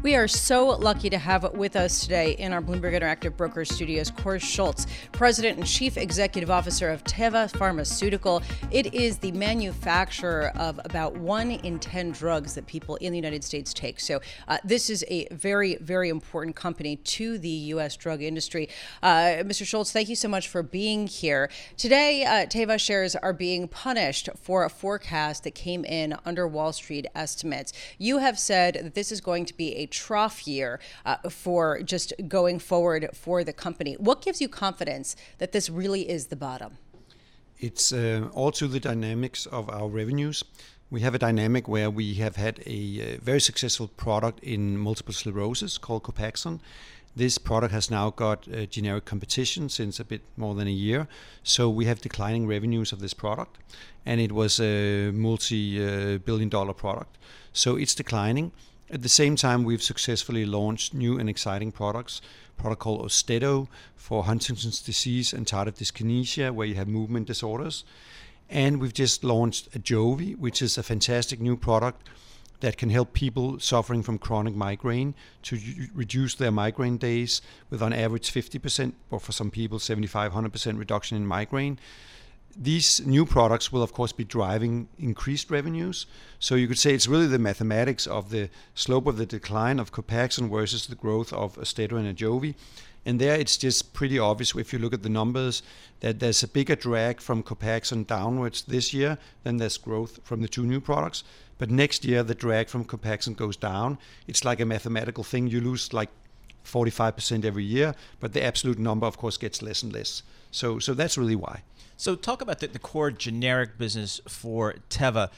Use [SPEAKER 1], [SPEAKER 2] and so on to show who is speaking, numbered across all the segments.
[SPEAKER 1] We are so lucky to have with us today in our Bloomberg Interactive Brokers studios Kåre Schultz, President and Chief Executive Officer of Teva Pharmaceutical. It is the manufacturer of about one in 10 drugs that people in the United States take. So, uh, this is a very, very important company to the U.S. drug industry. Uh, Mr. Schultz, thank you so much for being here. Today, uh, Teva shares are being punished for a forecast that came in under Wall Street estimates. You have said that this is going to be a trough year uh, for just going forward for the company. What gives you confidence that this really is the bottom?
[SPEAKER 2] It's uh, also the dynamics of our revenues. We have a dynamic where we have had a, uh, very successful product in multiple sclerosis called Copaxone. This product has now got uh, generic competition since a bit more than a year. So we have declining revenues of this product. And it was a multi uh, billion dollar product. So it's declining. At the same time, we've successfully launched new and exciting products. Product called for Huntington's disease and tardive dyskinesia, where you have movement disorders. And we've just launched Ajovy, which is a fantastic new product that can help people suffering from chronic migraine to reduce their migraine days with on average 50% or for some people 75 100% reduction in migraine these new products will, of course, be driving increased revenues. So you could say it's really the mathematics of the slope of the decline of Copaxone versus the growth of Austedo and Ajovy. And there it's just pretty obvious if you look at the numbers that there's a bigger drag from Copaxone downwards this year than there's growth from the two new products. But next year the drag from Copaxone goes down. It's like a mathematical thing. You lose like 45% every year, but the absolute number, of course, gets less and less. So, so that's really why.
[SPEAKER 3] So, talk about the, the core generic business for Teva.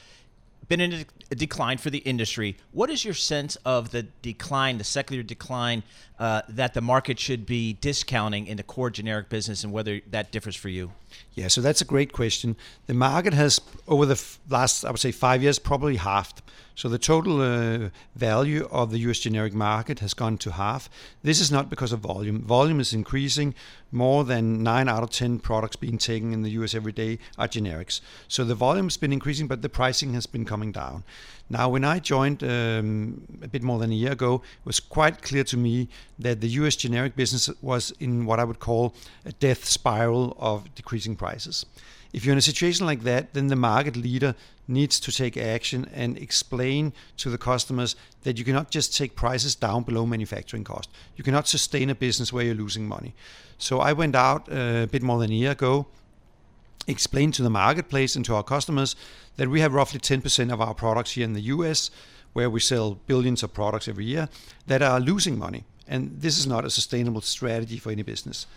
[SPEAKER 3] Been in a decline for the industry. What is your sense of the decline, the secular decline uh, that the market should be discounting in the core generic business, and whether that differs for you?
[SPEAKER 2] Yeah, so that's a great question. The market has, over the last, I would say, five years, probably halved. So the total uh, value of the US generic market has gone to half. This is not because of volume. Volume is increasing. More than 9 out of 10 products being taken in the US every day are generics. So the volume has been increasing, but the pricing has been coming down. Now, when I joined um, a bit more than a year ago, it was quite clear to me that the US generic business was in what I would call a death spiral of decreasing prices. If you're in a situation like that, then the market leader needs to take action and explain to the customers that you cannot just take prices down below manufacturing cost. You cannot sustain a business where you're losing money. So I went out uh, a bit more than a year ago, explained to the marketplace and to our customers that we have roughly 10% of our products here in the US, where we sell billions of products every year, that are losing money. And this is not a sustainable strategy for any business.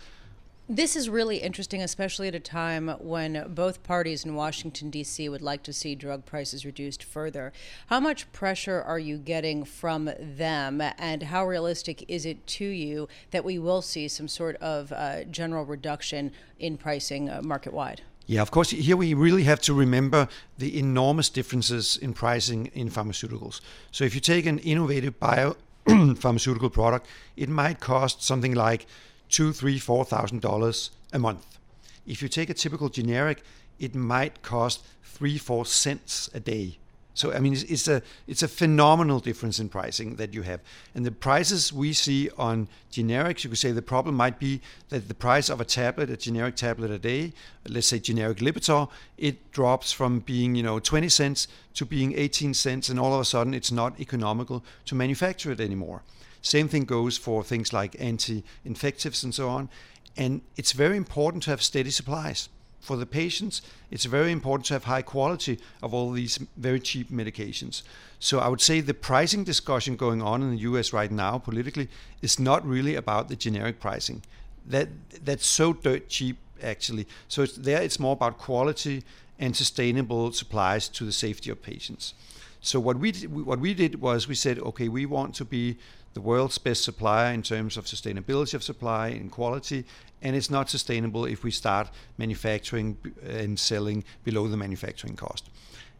[SPEAKER 1] This is really interesting, especially at a time when both parties in Washington, D.C. would like to see drug prices reduced further. How much pressure are you getting from them, and how realistic is it to you that we will see some sort of uh, general reduction in pricing uh, market wide?
[SPEAKER 2] Yeah, of course, here we really have to remember the enormous differences in pricing in pharmaceuticals. So if you take an innovative bio pharmaceutical product, it might cost something like two, three, four thousand dollars a month. If you take a typical generic, it might cost three, four cents a day. So I mean, it's, it's, a it's a phenomenal difference in pricing that you have, and the prices we see on generics. You could say the problem might be that the price of a tablet, a generic tablet a day, let's say generic Lipitor, it drops from being you know 20 cents to being 18 cents, and all of a sudden it's not economical to manufacture it anymore. Same thing goes for things like anti infectives and so on. And it's very important to have steady supplies. For the patients, it's very important to have high quality of all these very cheap medications. So I would say the pricing discussion going on in the US right now politically is not really about the generic pricing. That that's so dirt cheap actually. So it's, there it's more about quality and sustainable supplies to the safety of patients. So what we what we did was we said, okay, we want to be the world's best supplier in terms of sustainability of supply and quality, and it's not sustainable if we start manufacturing and selling below the manufacturing cost.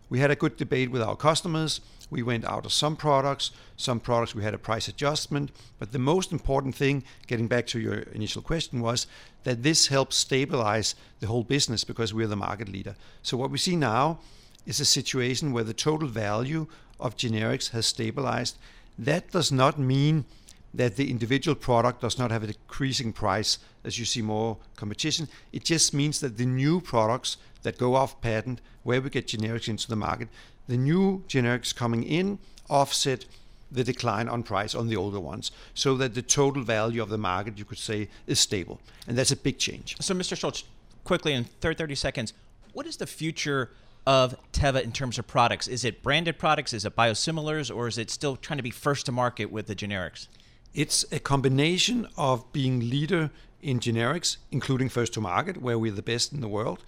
[SPEAKER 2] We had a good debate with our customers. We went out of some products. Some products we had a price adjustment. But the most important thing, getting back to your initial question, was that this helps stabilize the whole business because we're the market leader. So what we see now is a situation where the total value of generics has stabilized. That does not mean that the individual product does not have a decreasing price as you see more competition. It just means that the new products that go off patent, where we get generics into the market, the new generics coming in offset the decline on price on the older ones, so that the total value of the market, you could say, is stable. And that's a big change.
[SPEAKER 3] So, Mr. Schultz, quickly in 30 seconds, what is the future of Teva in terms of products? Is it branded products? Is it biosimilars? Or is it still trying to be first to market with the generics?
[SPEAKER 2] It's a combination of being leader in generics, including first to market, where we're the best in the world,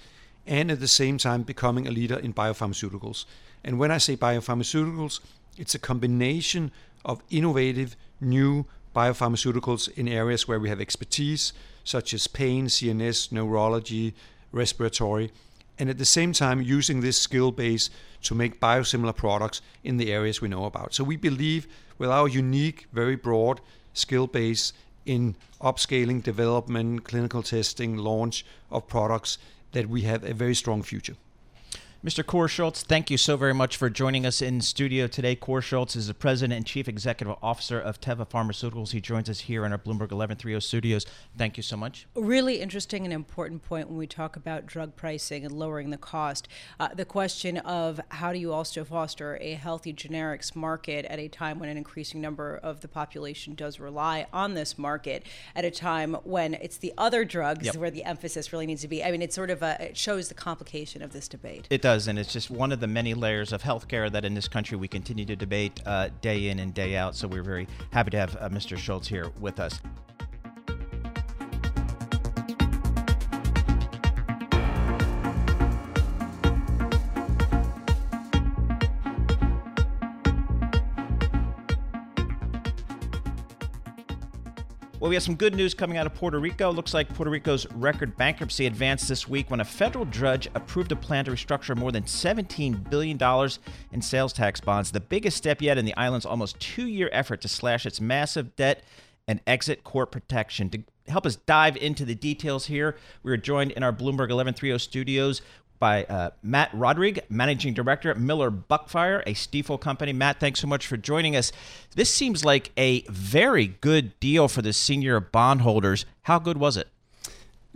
[SPEAKER 2] and at the same time becoming a leader in biopharmaceuticals. And when I say biopharmaceuticals, it's a combination of innovative new biopharmaceuticals in areas where we have expertise, such as pain, CNS, neurology, respiratory, and at the same time using this skill base to make biosimilar products in the areas we know about. So we believe with our unique, very broad skill base in upscaling, development, clinical testing, launch of products, that we have a very strong future.
[SPEAKER 3] Mr. Kåre Schultz, thank you so very much for joining us in studio today. Kåre Schultz is the president and chief executive officer of Teva Pharmaceuticals. He joins us here in our Bloomberg 1130 studios. Thank you so much.
[SPEAKER 1] Really interesting and important point when we talk about drug pricing and lowering the cost. Uh, the question of how do you also foster a healthy generics market at a time when an increasing number of the population does rely on this market, at a time when it's the other drugs yep. where the emphasis really needs to be. I mean, it sort of it shows the complication of this debate.
[SPEAKER 3] It does and it's just one of the many layers of healthcare that in this country we continue to debate uh, day in and day out. So we're very happy to have uh, Mr. Schultz here with us. Well, we have some good news coming out of Puerto Rico. Looks like Puerto Rico's record bankruptcy advanced this week when a federal judge approved a plan to restructure more than $17 billion in sales tax bonds, the biggest step yet in the island's almost two year effort to slash its massive debt and exit court protection. To help us dive into the details here, we are joined in our Bloomberg 1130 studios by uh, Matt Rodrigue, Managing Director at Miller Buckfire, a Stifel company. Matt, thanks so much for joining us. This seems like a very good deal for the senior bondholders. How good was it?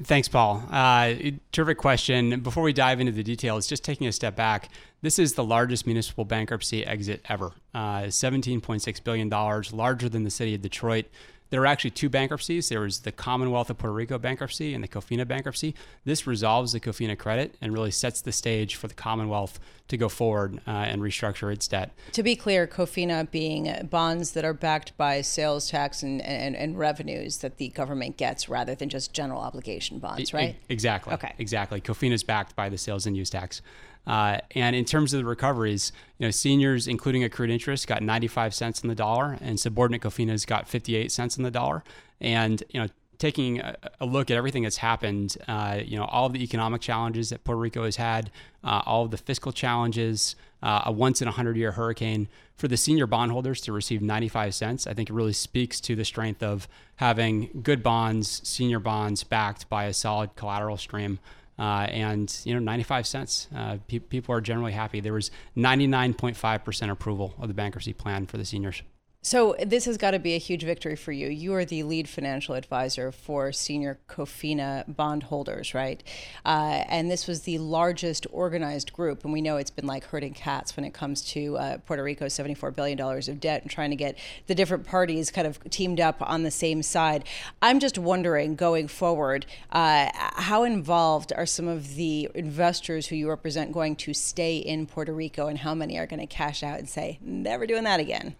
[SPEAKER 4] Thanks, Paul. Uh, terrific question. Before we dive into the details, just taking a step back, this is the largest municipal bankruptcy exit ever. Uh, $17.6 billion, larger than the city of Detroit. There were actually two bankruptcies. There was the Commonwealth of Puerto Rico bankruptcy and the COFINA bankruptcy. This resolves the COFINA credit and really sets the stage for the Commonwealth to go forward uh, and restructure its debt.
[SPEAKER 1] To be clear, COFINA being bonds that are backed by sales tax and, and, and revenues that the government gets rather than just general obligation bonds, right?
[SPEAKER 4] exactly. Okay. Exactly. COFINA is backed by the sales and use tax. Uh, and in terms of the recoveries, you know, seniors, including accrued interest, got 95 cents in the dollar, and subordinate COFINAs got 58 cents in the dollar. And you know, taking a, a look at everything that's happened, uh, you know, all of the economic challenges that Puerto Rico has had, uh, all of the fiscal challenges, uh, a once in a hundred year hurricane, for the senior bondholders to receive 95 cents, I think it really speaks to the strength of having good bonds, senior bonds backed by a solid collateral stream. Uh, and you know, 95 cents. Uh, pe- people are generally happy. There was 99.5% approval of the bankruptcy plan for the seniors.
[SPEAKER 1] So this has got to be a huge victory for you. You are the lead financial advisor for senior COFINA bondholders, right? Uh, and this was the largest organized group, and we know it's been like herding cats when it comes to uh, Puerto Rico's $74 billion of debt and trying to get the different parties kind of teamed up on the same side. I'm just wondering, going forward, uh, how involved are some of the investors who you represent going to stay in Puerto Rico, and how many are going to cash out and say, never doing that again?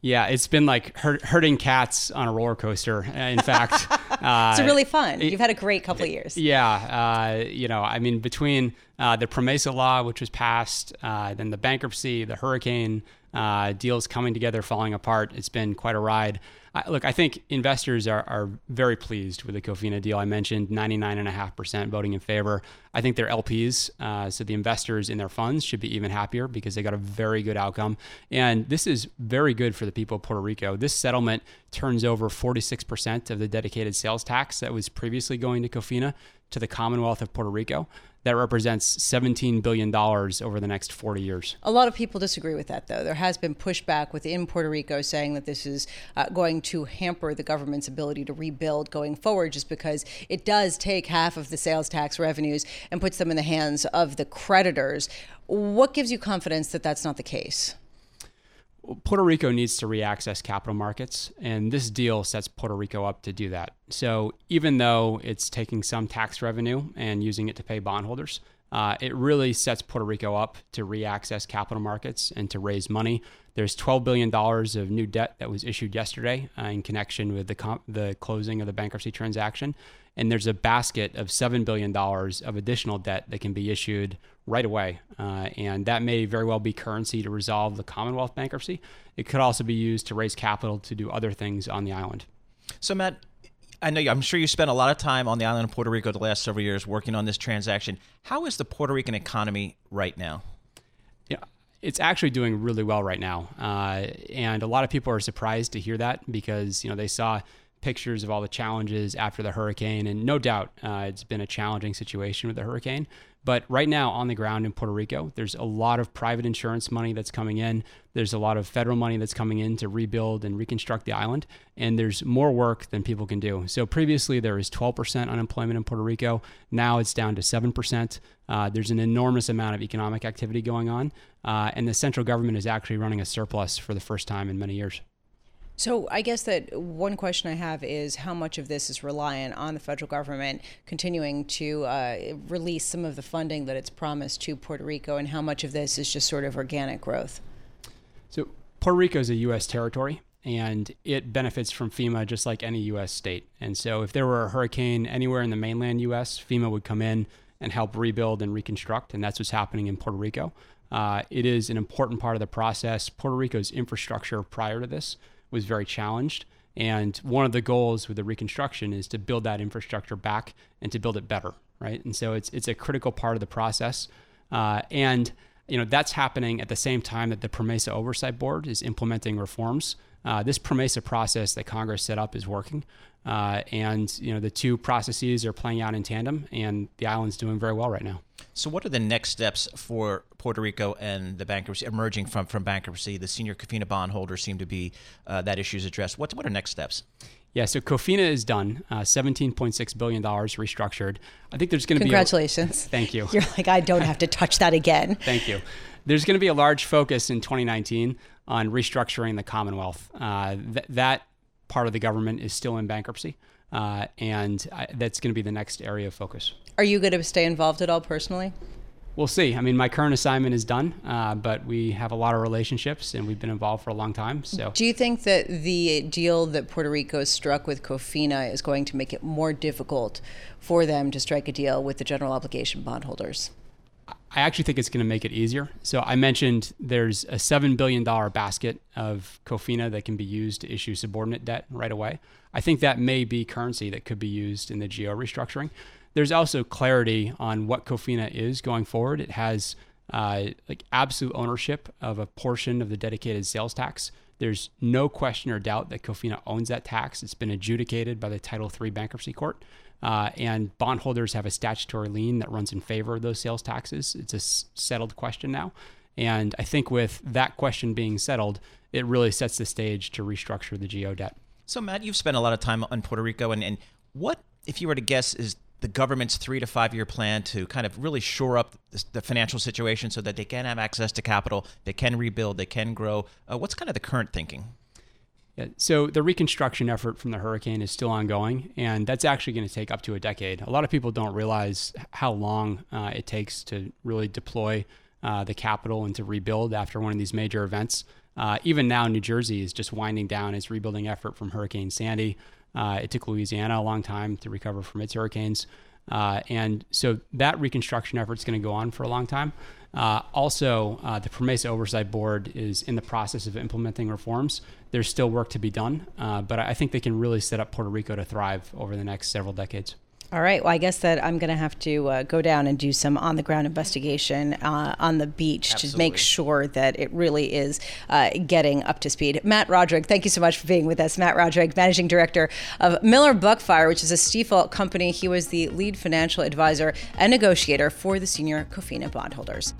[SPEAKER 4] Yeah, it's been like herding cats on a roller coaster. Uh, in fact,
[SPEAKER 1] uh, it's really fun. You've had a great couple of years.
[SPEAKER 4] Yeah, uh, you know, I mean, between uh, the PROMESA law, which was passed, uh, then the bankruptcy, the hurricane, uh, deals coming together, falling apart. It's been quite a ride. I, look, I think investors are, are very pleased with the Cofina deal. I mentioned 99.5% voting in favor. I think their LPs, uh, so the investors in their funds, should be even happier because they got a very good outcome. And this is very good for the people of Puerto Rico. This settlement turns over 46% of the dedicated sales tax that was previously going to Cofina to the Commonwealth of Puerto Rico that represents $17 billion over the next 40 years.
[SPEAKER 1] A lot of people disagree with that, though. There has been pushback within Puerto Rico saying that this is uh, going to hamper the government's ability to rebuild going forward, just because it does take half of the sales tax revenues and puts them in the hands of the creditors. What gives you confidence that that's not the case?
[SPEAKER 4] Puerto Rico needs to reaccess capital markets, and this deal sets Puerto Rico up to do that. So, even though it's taking some tax revenue and using it to pay bondholders, uh, it really sets Puerto Rico up to reaccess capital markets and to raise money. There's $12 billion of new debt that was issued yesterday uh, in connection with the, comp- the closing of the bankruptcy transaction. And there's a basket of $7 billion of additional debt that can be issued right away. Uh, and that may very well be currency to resolve the Commonwealth bankruptcy. It could also be used to raise capital to do other things on the island.
[SPEAKER 3] So, Matt, I know I'm sure you spent a lot of time on the island of Puerto Rico the last several years working on this transaction. How is the Puerto Rican economy right now?
[SPEAKER 4] Yeah, it's actually doing really well right now, uh, and a lot of people are surprised to hear that because you know they saw pictures of all the challenges after the hurricane, and no doubt uh, it's been a challenging situation with the hurricane. But right now, on the ground in Puerto Rico, there's a lot of private insurance money that's coming in. There's a lot of federal money that's coming in to rebuild and reconstruct the island. And there's more work than people can do. So previously, there was 12% unemployment in Puerto Rico. Now it's down to 7%. Uh, there's an enormous amount of economic activity going on. Uh, and the central government is actually running a surplus for the first time in many years.
[SPEAKER 1] So I guess that one question I have is how much of this is reliant on the federal government continuing to uh, release some of the funding that it's promised to Puerto Rico, and how much of this is just sort of organic growth?
[SPEAKER 4] So Puerto Rico is a U.S. territory, and it benefits from FEMA just like any U.S. state. And so if there were a hurricane anywhere in the mainland U.S., FEMA would come in and help rebuild and reconstruct, and that's what's happening in Puerto Rico. Uh, it is an important part of the process. Puerto Rico's infrastructure prior to this was very challenged. And one of the goals with the reconstruction is to build that infrastructure back and to build it better, right? And so it's it's a critical part of the process. Uh, and you know that's happening at the same time that the PROMESA Oversight Board is implementing reforms. Uh, this PROMESA process that Congress set up is working, uh, and you know the two processes are playing out in tandem, and the island's doing very well right now.
[SPEAKER 3] So, what are the next steps for Puerto Rico and the bankruptcy emerging from from bankruptcy? The senior Cofina bondholders seem to be uh, that issue is addressed. What what are next steps?
[SPEAKER 4] Yeah, so Cofina is done, uh, $17.6 billion restructured. I think there's going to
[SPEAKER 1] be. Congratulations.
[SPEAKER 4] Thank you.
[SPEAKER 1] You're like, I don't have to touch that again.
[SPEAKER 4] Thank you. There's going to be a large focus in 2019 on restructuring the Commonwealth. Uh, th- that part of the government is still in bankruptcy, uh, and I, that's going to be the next area of focus.
[SPEAKER 1] Are you going to stay involved at all personally?
[SPEAKER 4] We'll see. I mean, my current assignment is done, uh, but we have a lot of relationships and we've been involved for a long time. So,
[SPEAKER 1] do you think that the deal that Puerto Rico struck with Cofina is going to make it more difficult for them to strike a deal with the general obligation bondholders?
[SPEAKER 4] I actually think it's going to make it easier. So I mentioned there's a $7 billion basket of COFINA that can be used to issue subordinate debt right away. I think that may be currency that could be used in the GO restructuring. There's also clarity on what COFINA is going forward. It has uh, like absolute ownership of a portion of the dedicated sales tax. There's no question or doubt that COFINA owns that tax. It's been adjudicated by the Title III bankruptcy court. Uh, and bondholders have a statutory lien that runs in favor of those sales taxes. It's a settled question now. And I think with that question being settled, it really sets the stage to restructure the GO debt.
[SPEAKER 3] So, Matt, you've spent a lot of time on Puerto Rico. And, and what, if you were to guess, is the government's three to five year plan to kind of really shore up the, financial situation so that they can have access to capital, they can rebuild, they can grow? Uh, what's kind of the current thinking?
[SPEAKER 4] So the reconstruction effort from the hurricane is still ongoing, and that's actually going to take up to a decade. A lot of people don't realize how long uh, it takes to really deploy uh, the capital and to rebuild after one of these major events. Uh, even now, New Jersey is just winding down its rebuilding effort from Hurricane Sandy. Uh, it took Louisiana a long time to recover from its hurricanes. Uh, and so that reconstruction effort is going to go on for a long time. Uh, also, the PROMESA Oversight Board is in the process of implementing reforms. There's still work to be done, uh, but I think they can really set up Puerto Rico to thrive over the next several decades.
[SPEAKER 1] All right. Well, I guess that I'm going to have to uh, go down and do some on the ground investigation uh, on the beach Absolutely. to make sure that it really is uh, getting up to speed. Matt Rodrigue, thank you so much for being with us. Matt Rodrigue, Managing Director of Miller Buckfire, which is a Stifel company. He was the lead financial advisor and negotiator for the senior Cofina bondholders.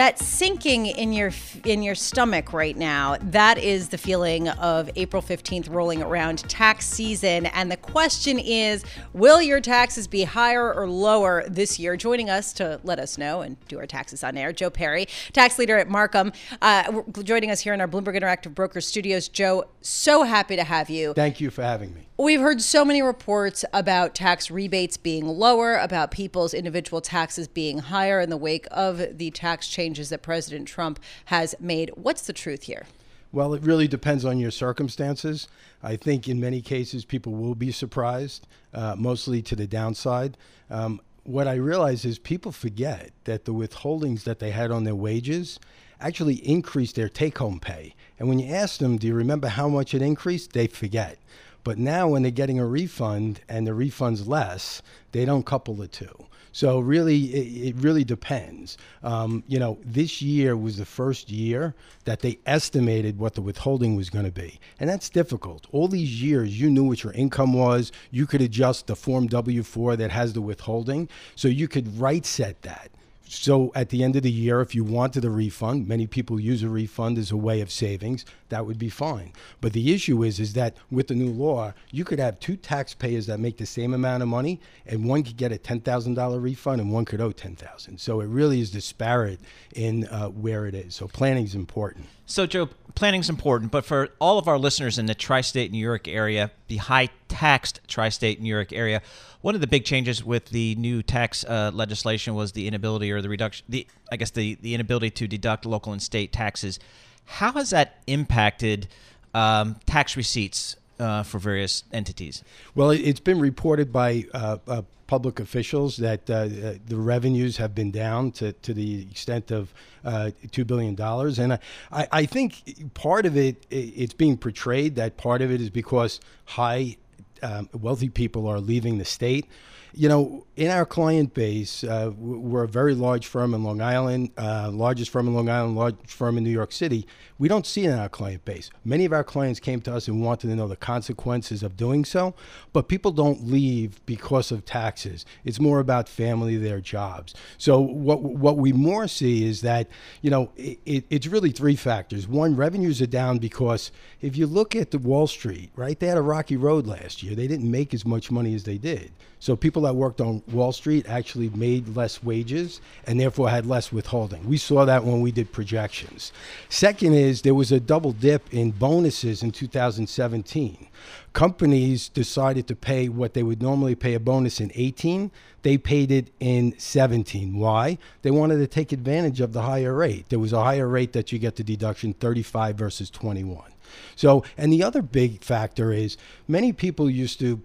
[SPEAKER 1] That sinking in your in your stomach right now that is the feeling of april 15th rolling around tax season. And the question is will your taxes be higher or lower this year? Joining us to let us know and do our taxes on air joe perry tax leader at Marcum. Uh, joining us here in our bloomberg interactive brokers studios. Joe so happy to have you.
[SPEAKER 5] Thank you for having me
[SPEAKER 1] We've heard so many reports about tax rebates being lower, about people's individual taxes being higher in the wake of the tax changes that President Trump has made. What's the truth here?
[SPEAKER 5] Well, it really depends on your circumstances. I think in many cases people will be surprised, uh, mostly to the downside. Um, what I realize is people forget that the withholdings that they had on their wages actually increased their take home pay. And when you ask them, do you remember how much it increased? They forget. But now, when they're getting a refund and the refund's less, they don't couple the two. So really, it, it really depends. Um, you know, this year was the first year that they estimated what the withholding was going to be, and that's difficult. All these years, you knew what your income was. You could adjust the Form W-4 that has the withholding, so you could right set that. So at the end of the year, if you wanted a refund, many people use a refund as a way of savings. That would be fine. But the issue is, is that with the new law, you could have two taxpayers that make the same amount of money, and one could get a ten thousand dollar refund, and one could owe ten thousand. So it really is disparate in uh, where it is. So planning is important.
[SPEAKER 3] So Joe, planning is important, but for all of our listeners in the tri-state New York area, the high-taxed tri-state New York area one of the big changes with the new tax uh, legislation was the inability or the reduction, the I guess the the inability to deduct local and state taxes. How has that impacted um, tax receipts uh, for various entities?
[SPEAKER 5] Well, it's been reported by uh, uh public officials that uh, uh, the revenues have been down to, to the extent of $2 billion. And I, I think part of it, it's being portrayed that part of it is because high um, wealthy people are leaving the state. You know, in our client base, uh, we're a very large firm in Long Island, uh, largest firm in Long Island, large firm in New York City. We don't see it in our client base. Many of our clients came to us and wanted to know the consequences of doing so, but people don't leave because of taxes. It's more about family, their jobs. So what what we more see is that you know it, it's really three factors. One, revenues are down because if you look at the Wall Street, right, they had a rocky road last year. They didn't make as much money as they did. So people that worked on Wall Street actually made less wages and therefore had less withholding. We saw that when we did projections. Second is there was a double dip in bonuses in 2017. Companies decided to pay what they would normally pay a bonus in 18, they paid it in 17. Why? They wanted to take advantage of the higher rate. There was a higher rate that you get the deduction 35 versus 21. So, and the other big factor is many people used to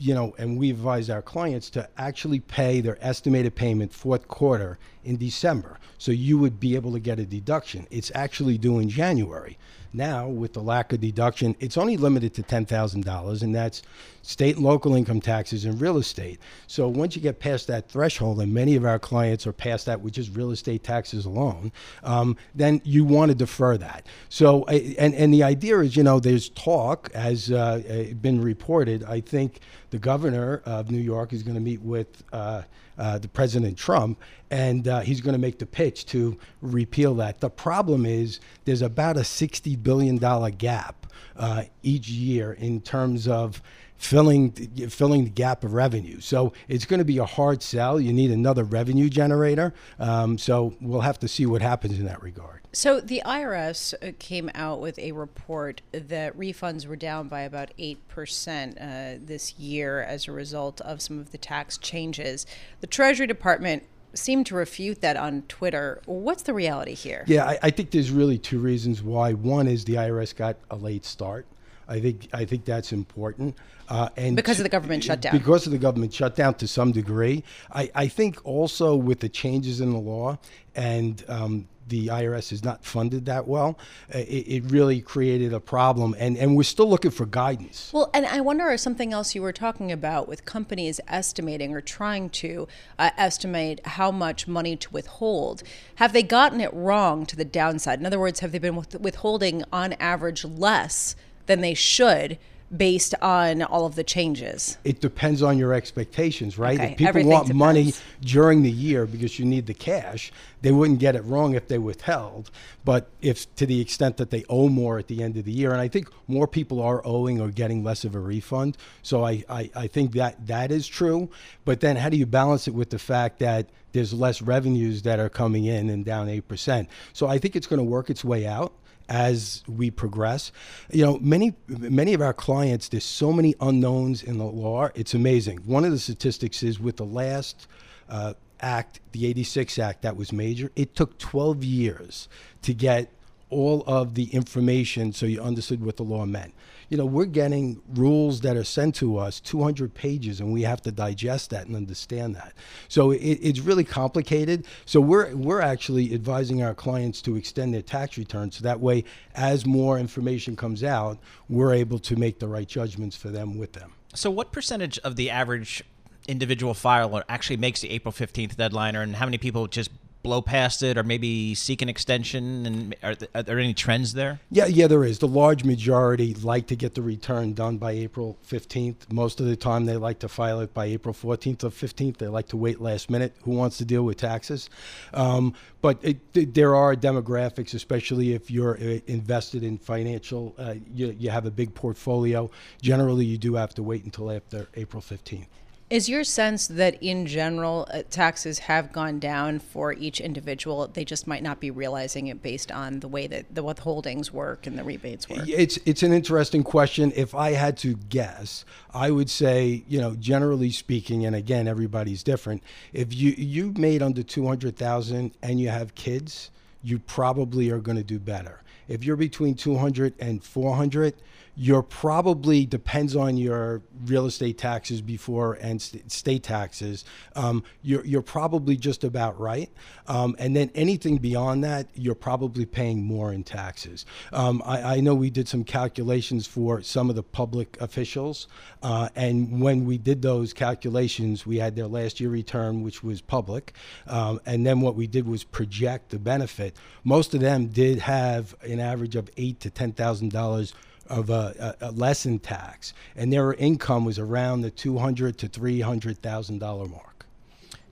[SPEAKER 5] you know, and we advise our clients to actually pay their estimated payment fourth quarter in December. So you would be able to get a deduction. It's actually due in January. Now, with the lack of deduction, it's only limited to $10,000, and that's state and local income taxes and real estate. So once you get past that threshold, and many of our clients are past that, which is real estate taxes alone, um, then you want to defer that. So, and, and the idea is, you know, there's talk, as uh, uh been reported. I think the governor of New York is going to meet with uh, uh, the President Trump, and uh, he's going to make the pitch to repeal that. The problem is there's about a $60 billion gap uh, each year in terms of filling filling the gap of revenue. So it's going to be a hard sell. You need another revenue generator. Um, so we'll have to see what happens in that regard.
[SPEAKER 1] So the IRS uh, came out with a report that refunds were down by about 8% uh, this year as a result of some of the tax changes. The Treasury Department seemed to refute that on Twitter. What's the reality here?
[SPEAKER 5] Yeah, I, I think there's really two reasons why. One is the IRS got a late start. I think I think that's important.
[SPEAKER 1] Uh, and because of the government shutdown.
[SPEAKER 5] Because of the government shutdown to some degree. I, I think also with the changes in the law and um, the IRS is not funded that well, uh, it, it, really created a problem. And, and we're still looking for guidance.
[SPEAKER 1] Well, and I wonder if something else you were talking about with companies estimating or trying to uh, estimate how much money to withhold. Have they gotten it wrong to the downside? In other words, have they been withholding on average less than they should? based on all of the changes?
[SPEAKER 5] It depends on your expectations, right?
[SPEAKER 1] Okay.
[SPEAKER 5] If people
[SPEAKER 1] Everything
[SPEAKER 5] want
[SPEAKER 1] depends.
[SPEAKER 5] money during the year because you need the cash, they wouldn't get it wrong if they withheld. But if to the extent that they owe more at the end of the year, and I think more people are owing or getting less of a refund. So I, I, I think that that is true. But then how do you balance it with the fact that there's less revenues that are coming in and down 8%? So I think it's going to work its way out as we progress. You know, many many of our clients, there's so many unknowns in the law. It's amazing. One of the statistics is with the last uh, act, the 86 Act that was major, it took 12 years to get all of the information so you understood what the law meant. You know, we're getting rules that are sent to us 200 pages and we have to digest that and understand that. So it, it's really complicated. So we're we're actually advising our clients to extend their tax returns so that way as more information comes out, we're able to make the right judgments for them with them.
[SPEAKER 3] So what percentage of the average individual filer actually makes the April 15th deadline and how many people just blow past it or maybe seek an extension? And are, th- are, there any trends there?
[SPEAKER 5] Yeah, yeah, there is. The large majority like to get the return done by April 15th. Most of the time, they like to file it by April 14th or 15th. They like to wait last minute. Who wants to deal with taxes? Um, but it, there are demographics, especially if you're uh, invested in financial, uh, you, you have a big portfolio. Generally, you do have to wait until after April 15th.
[SPEAKER 1] Is your sense that in general uh, taxes have gone down for each individual? They just might not be realizing it based on the way that the withholdings work and the rebates work.
[SPEAKER 5] It's it's an interesting question. If I had to guess, I would say you know generally speaking, and again everybody's different. If you you made under two hundred thousand and you have kids, you probably are going to do better. If you're between 200 and 400, you're probably depends on your real estate taxes before and st- state taxes. Um, you're you're probably just about right, um, and then anything beyond that, you're probably paying more in taxes. Um, I, I, know we did some calculations for some of the public officials, uh, and when we did those calculations, we had their last year return, which was public, um, and then what we did was project the benefit. Most of them did have an average of eight to ten thousand dollars of a, a, less in tax, and their income was around the two hundred to three hundred thousand dollar mark.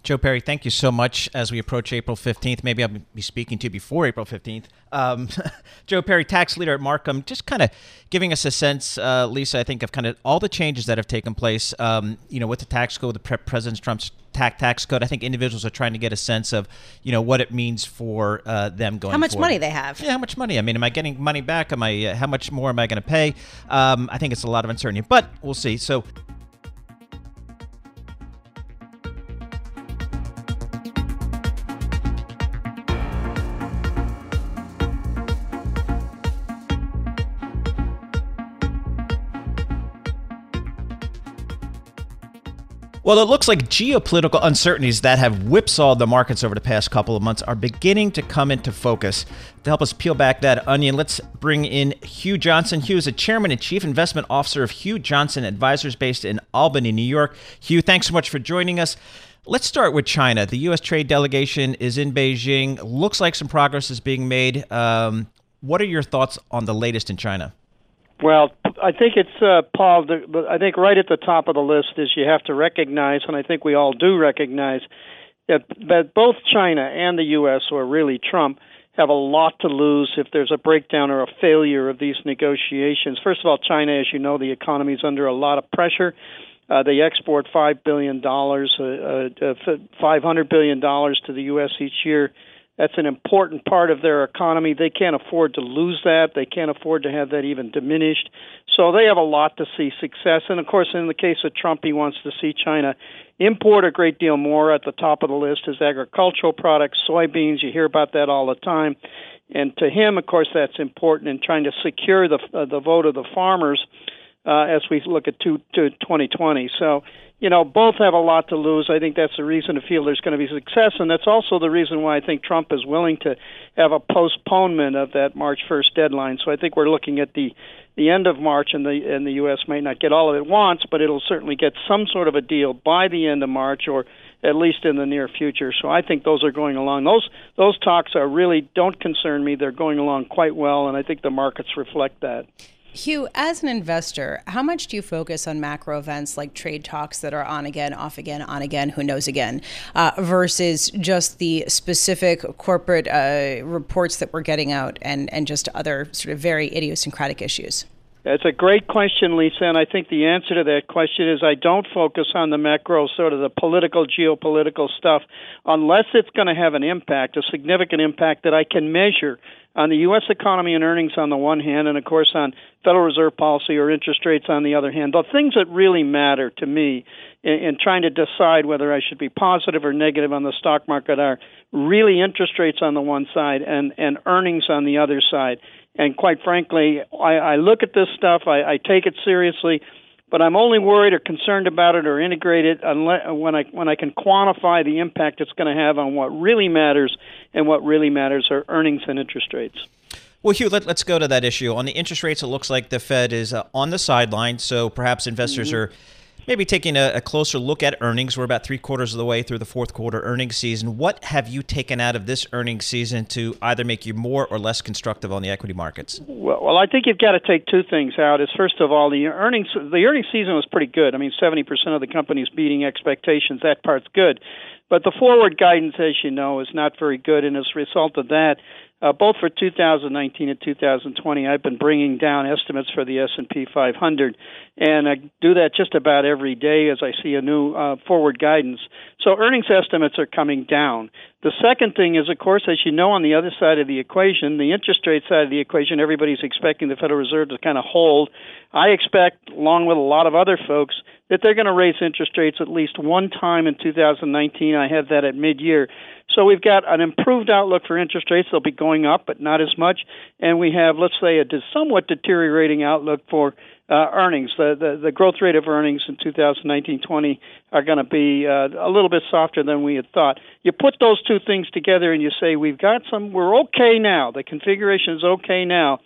[SPEAKER 3] Joe Perry, thank you so much. As we approach April 15th, maybe I'll be speaking to you before April 15th. Um, Joe Perry, tax leader at Marcum, just kind of giving us a sense, uh, Lisa, I think, of kind of all the changes that have taken place, um, you know, with the tax code, the pre- President Trump's tax tax code. I think individuals are trying to get a sense of, you know, what it means for uh, them going.
[SPEAKER 1] How much
[SPEAKER 3] forward.
[SPEAKER 1] money they have?
[SPEAKER 3] Yeah, how much money? I mean, am I getting money back? Am I? Uh, how much more am I going to pay? Um, I think it's a lot of uncertainty, but we'll see. So. Well, it looks like geopolitical uncertainties that have whipsawed the markets over the past couple of months are beginning to come into focus. To help us peel back that onion, let's bring in Hugh Johnson. Hugh is the chairman and chief investment officer of Hugh Johnson Advisors based in Albany, New York. Hugh, thanks so much for joining us. Let's start with China. The U.S. trade delegation is in Beijing. Looks like some progress is being made. Um, what are your thoughts on the latest in China?
[SPEAKER 6] Well, I think it's uh, Paul. The, the, I think right at the top of the list is you have to recognize, and I think we all do recognize that, that both China and the U.S. or really Trump have a lot to lose if there's a breakdown or a failure of these negotiations. First of all, China, as you know, the economy is under a lot of pressure. Uh, they export five billion dollars, uh, uh, five hundred billion dollars to the U.S. each year. That's an important part of their economy. They can't afford to lose that. They can't afford to have that even diminished. So they have a lot to see success. And of course, in the case of Trump, he wants to see China import a great deal more. At the top of the list is agricultural products, soybeans. You hear about that all the time. And to him, of course, that's important in trying to secure the uh, the vote of the farmers uh, as we look at two, to 2020. So you know, both have a lot to lose. I think that's the reason to feel there's going to be success, and that's also the reason why I think Trump is willing to have a postponement of that March 1st deadline. So I think we're looking at the the end of March, and the and the U.S. may not get all of it wants, but it'll certainly get some sort of a deal by the end of March, or at least in the near future. So I think those are going along. Those those talks are really don't concern me. They're going along quite well, and I think the markets reflect that.
[SPEAKER 1] Hugh, as an investor, how much do you focus on macro events like trade talks that are on again, off again, on again, who knows again, uh, versus just the specific corporate uh, reports that we're getting out and, and just other sort of very idiosyncratic issues?
[SPEAKER 6] That's a great question, Lisa, and I think the answer to that question is I don't focus on the macro, sort of the political, geopolitical stuff, unless it's going to have an impact, a significant impact that I can measure on the U.S. economy and earnings on the one hand, and of course on Federal Reserve policy or interest rates on the other hand. The things that really matter to me in, in trying to decide whether I should be positive or negative on the stock market are really interest rates on the one side and, and earnings on the other side. And quite frankly, I, I look at this stuff, I, I take it seriously but I'm only worried or concerned about it or integrate it unless, when I when I can quantify the impact it's going to have on what really matters, and what really matters are earnings and interest rates.
[SPEAKER 3] Well, Hugh, let, us go to that issue. On the interest rates, it looks like the Fed is uh, on the sideline, so perhaps investors mm-hmm. are maybe taking a, a, closer look at earnings. We're about three quarters of the way through the fourth quarter earnings season. What have you taken out of this earnings season to either make you more or less constructive on the equity markets?
[SPEAKER 6] Well, well I think you've got to take two things out. Is first of all, the earnings the earnings season was pretty good. I mean, seventy percent of the companies beating expectations. That part's good. But the forward guidance, as you know, is not very good, and as a result of that, uh, both for 2019 and 2020, I've been bringing down estimates for the S&P 500, and I do that just about every day as I see a new uh, forward guidance. So earnings estimates are coming down. The second thing is, of course, as you know, on the other side of the equation, the interest rate side of the equation, everybody's expecting the Federal Reserve to kind of hold. I expect, along with a lot of other folks, that they're going to raise interest rates at least one time in 2019. I have that at mid-year. So we've got an improved outlook for interest rates. They'll be going up, but not as much. And we have, let's say, a somewhat deteriorating outlook for uh, earnings. The, the, the growth rate of earnings in 2019-20 are going to be uh, a little bit softer than we had thought. You put those two things together and you say we've got some. We're okay now. The configuration is okay now.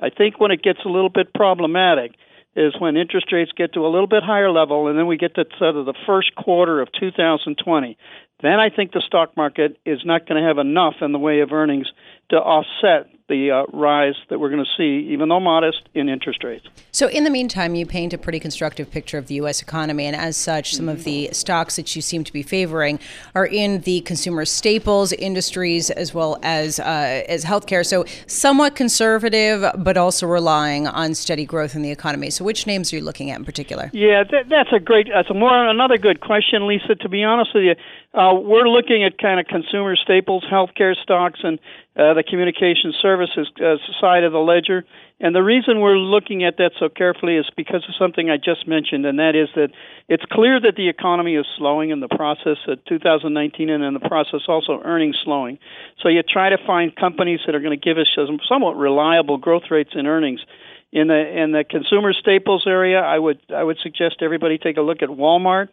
[SPEAKER 6] I think when it gets a little bit problematic is when interest rates get to a little bit higher level, and then we get to sort of the first quarter of 2020 then I think the stock market is not going to have enough in the way of earnings to offset the uh, rise that we're going to see, even though modest, in interest rates.
[SPEAKER 1] So, in the meantime, you paint a pretty constructive picture of the U.S. economy, and as such, some of the stocks that you seem to be favoring are in the consumer staples industries as well as uh, as healthcare. So, somewhat conservative, but also relying on steady growth in the economy. So, which names are you looking at in particular?
[SPEAKER 6] Yeah, that, that's a great, that's a more another good question, Lisa. To be honest with you, uh, we're looking at kind of consumer staples, healthcare stocks, and uh, the communication services uh, side of the ledger. And the reason we're looking at that so carefully is because of something I just mentioned, and that is that it's clear that the economy is slowing in the process of 2019 and in the process also earnings slowing. So you try to find companies that are going to give us some somewhat reliable growth rates in earnings. In the in the consumer staples area, I would I would suggest everybody take a look at Walmart.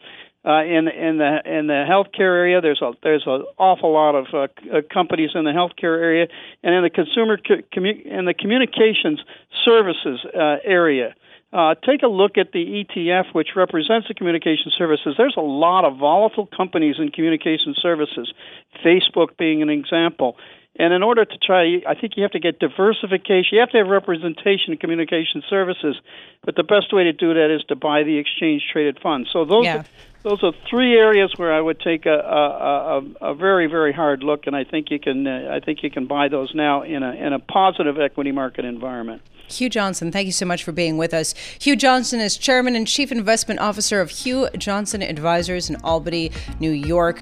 [SPEAKER 6] Uh, in in the in the healthcare area, there's a there's an awful lot of uh, uh, companies in the healthcare area, and in the consumer co- commu- in the communications services uh, area. Uh, take a look at the ETF, which represents the communication services. There's a lot of volatile companies in communication services, Facebook being an example. And in order to try, I think you have to get diversification. You have to have representation in communication services. But the best way to do that is to buy the exchange traded funds. So those
[SPEAKER 1] Yeah.
[SPEAKER 6] are, those are three areas where I would take a, a, a, a very very hard look, and I think you can uh, I think you can buy those now in a in a positive equity market environment.
[SPEAKER 1] Hugh Johnson, thank you so much for being with us. Hugh Johnson is Chairman and Chief Investment Officer of Hugh Johnson Advisors in Albany, New York.